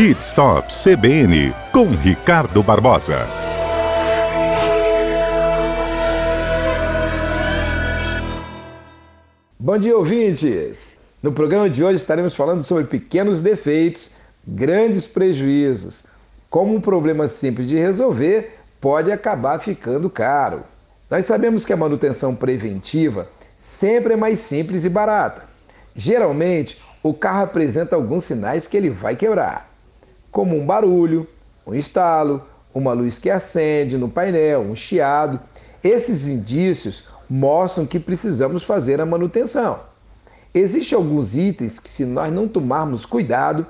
Pit Stop CBN com Ricardo Barbosa. Bom dia, ouvintes! No programa de hoje estaremos falando sobre pequenos defeitos, grandes prejuízos, como um problema simples de resolver pode acabar ficando caro. Nós sabemos que a manutenção preventiva sempre é mais simples e barata. Geralmente, o carro apresenta alguns sinais que ele vai quebrar como um barulho, um estalo, uma luz que acende no painel, um chiado. Esses indícios mostram que precisamos fazer a manutenção. Existem alguns itens que, se nós não tomarmos cuidado,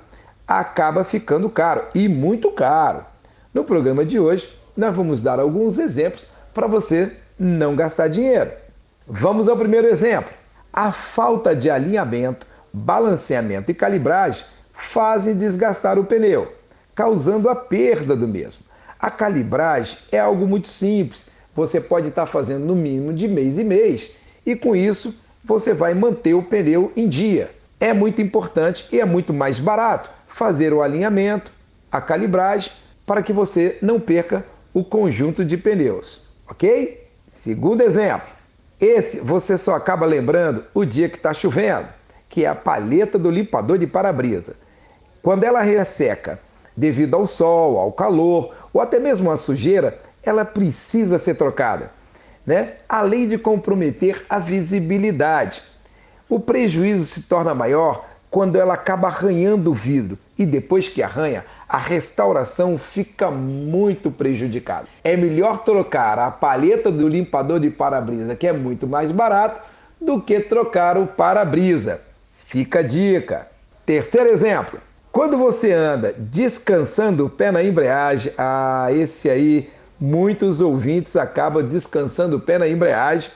acaba ficando caro e muito caro. No programa de hoje, nós vamos dar alguns exemplos para você não gastar dinheiro. Vamos ao primeiro exemplo. A falta de alinhamento, balanceamento e calibragem fazem desgastar o pneu, causando a perda do mesmo. A calibragem é algo muito simples. Você pode estar fazendo no mínimo de mês e mês e com isso você vai manter o pneu em dia. É muito importante e é muito mais barato fazer o alinhamento, a calibragem, para que você não perca o conjunto de pneus, ok? Segundo exemplo, esse você só acaba lembrando o dia que está chovendo, que é a palheta do limpador de para-brisa. Quando ela resseca devido ao sol, ao calor ou até mesmo à sujeira, ela precisa ser trocada, né? além de comprometer a visibilidade. O prejuízo se torna maior quando ela acaba arranhando o vidro e depois que arranha, a restauração fica muito prejudicada. É melhor trocar a palheta do limpador de para-brisa, que é muito mais barato, do que trocar o para-brisa. Fica a dica. Terceiro exemplo: quando você anda descansando o pé na embreagem, ah, esse aí muitos ouvintes acabam descansando o pé na embreagem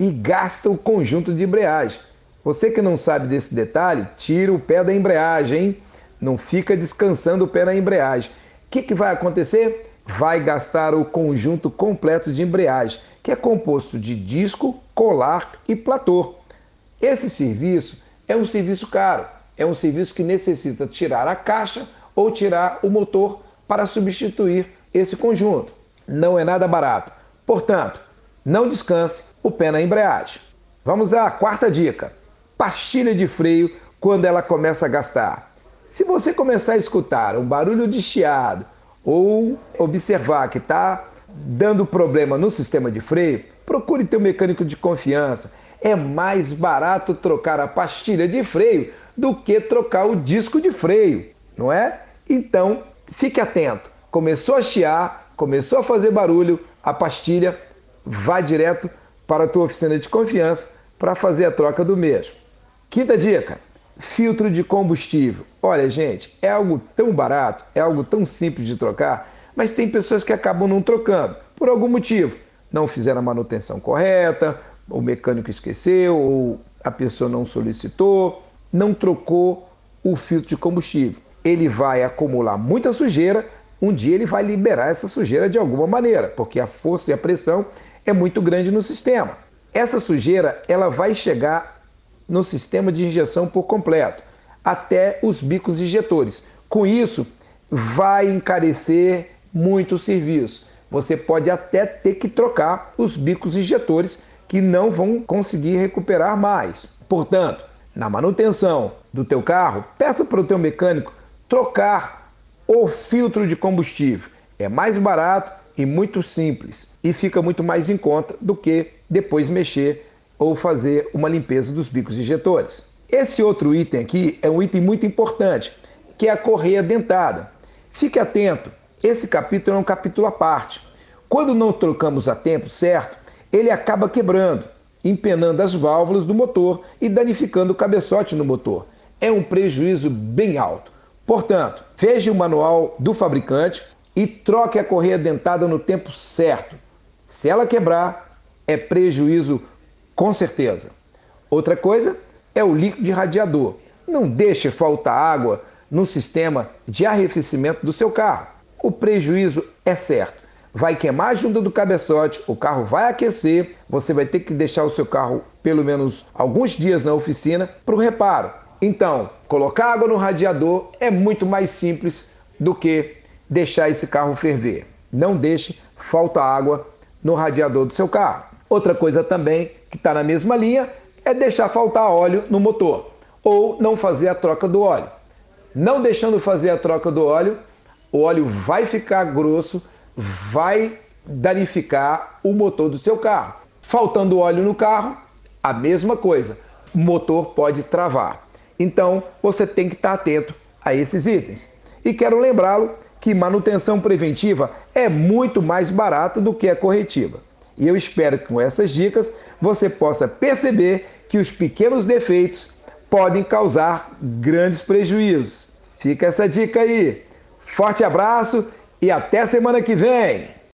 e gastam o conjunto de embreagem. Você que não sabe desse detalhe, tira o pé da embreagem, hein? Não fica descansando o pé na embreagem. O que, que vai acontecer? Vai gastar o conjunto completo de embreagem, que é composto de disco, colar e platô. Esse serviço é um serviço caro é um serviço que necessita tirar a caixa ou tirar o motor para substituir esse conjunto. Não é nada barato. Portanto, não descanse o pé na embreagem. Vamos à quarta dica: pastilha de freio quando ela começa a gastar. Se você começar a escutar um barulho de chiado ou observar que está dando problema no sistema de freio, procure ter um mecânico de confiança. É mais barato trocar a pastilha de freio do que trocar o disco de freio, não é? Então, fique atento. Começou a chiar, começou a fazer barulho, a pastilha vai direto para a tua oficina de confiança para fazer a troca do mesmo. Quinta dica: filtro de combustível. Olha, gente, é algo tão barato, é algo tão simples de trocar, mas tem pessoas que acabam não trocando por algum motivo. Não fizeram a manutenção correta, o mecânico esqueceu, ou a pessoa não solicitou, não trocou o filtro de combustível. Ele vai acumular muita sujeira, um dia ele vai liberar essa sujeira de alguma maneira, porque a força e a pressão é muito grande no sistema. Essa sujeira ela vai chegar no sistema de injeção por completo, até os bicos injetores. Com isso, vai encarecer muito o serviço. Você pode até ter que trocar os bicos injetores que não vão conseguir recuperar mais. Portanto, na manutenção do teu carro, peça para o teu mecânico trocar o filtro de combustível. É mais barato e muito simples e fica muito mais em conta do que depois mexer ou fazer uma limpeza dos bicos injetores. Esse outro item aqui é um item muito importante, que é a correia dentada. Fique atento, esse capítulo é um capítulo à parte. Quando não trocamos a tempo certo, ele acaba quebrando empenando as válvulas do motor e danificando o cabeçote no motor. É um prejuízo bem alto. Portanto, veja o manual do fabricante e troque a correia dentada no tempo certo. Se ela quebrar, é prejuízo com certeza. Outra coisa é o líquido de radiador. Não deixe faltar água no sistema de arrefecimento do seu carro. O prejuízo é certo vai queimar a junta do cabeçote, o carro vai aquecer, você vai ter que deixar o seu carro pelo menos alguns dias na oficina para o reparo. Então, colocar água no radiador é muito mais simples do que deixar esse carro ferver. Não deixe falta água no radiador do seu carro. Outra coisa também que está na mesma linha é deixar faltar óleo no motor ou não fazer a troca do óleo. Não deixando fazer a troca do óleo, o óleo vai ficar grosso, vai danificar o motor do seu carro. Faltando óleo no carro, a mesma coisa. O motor pode travar. Então, você tem que estar atento a esses itens. E quero lembrá-lo que manutenção preventiva é muito mais barato do que a corretiva. E eu espero que com essas dicas você possa perceber que os pequenos defeitos podem causar grandes prejuízos. Fica essa dica aí. Forte abraço e até semana que vem!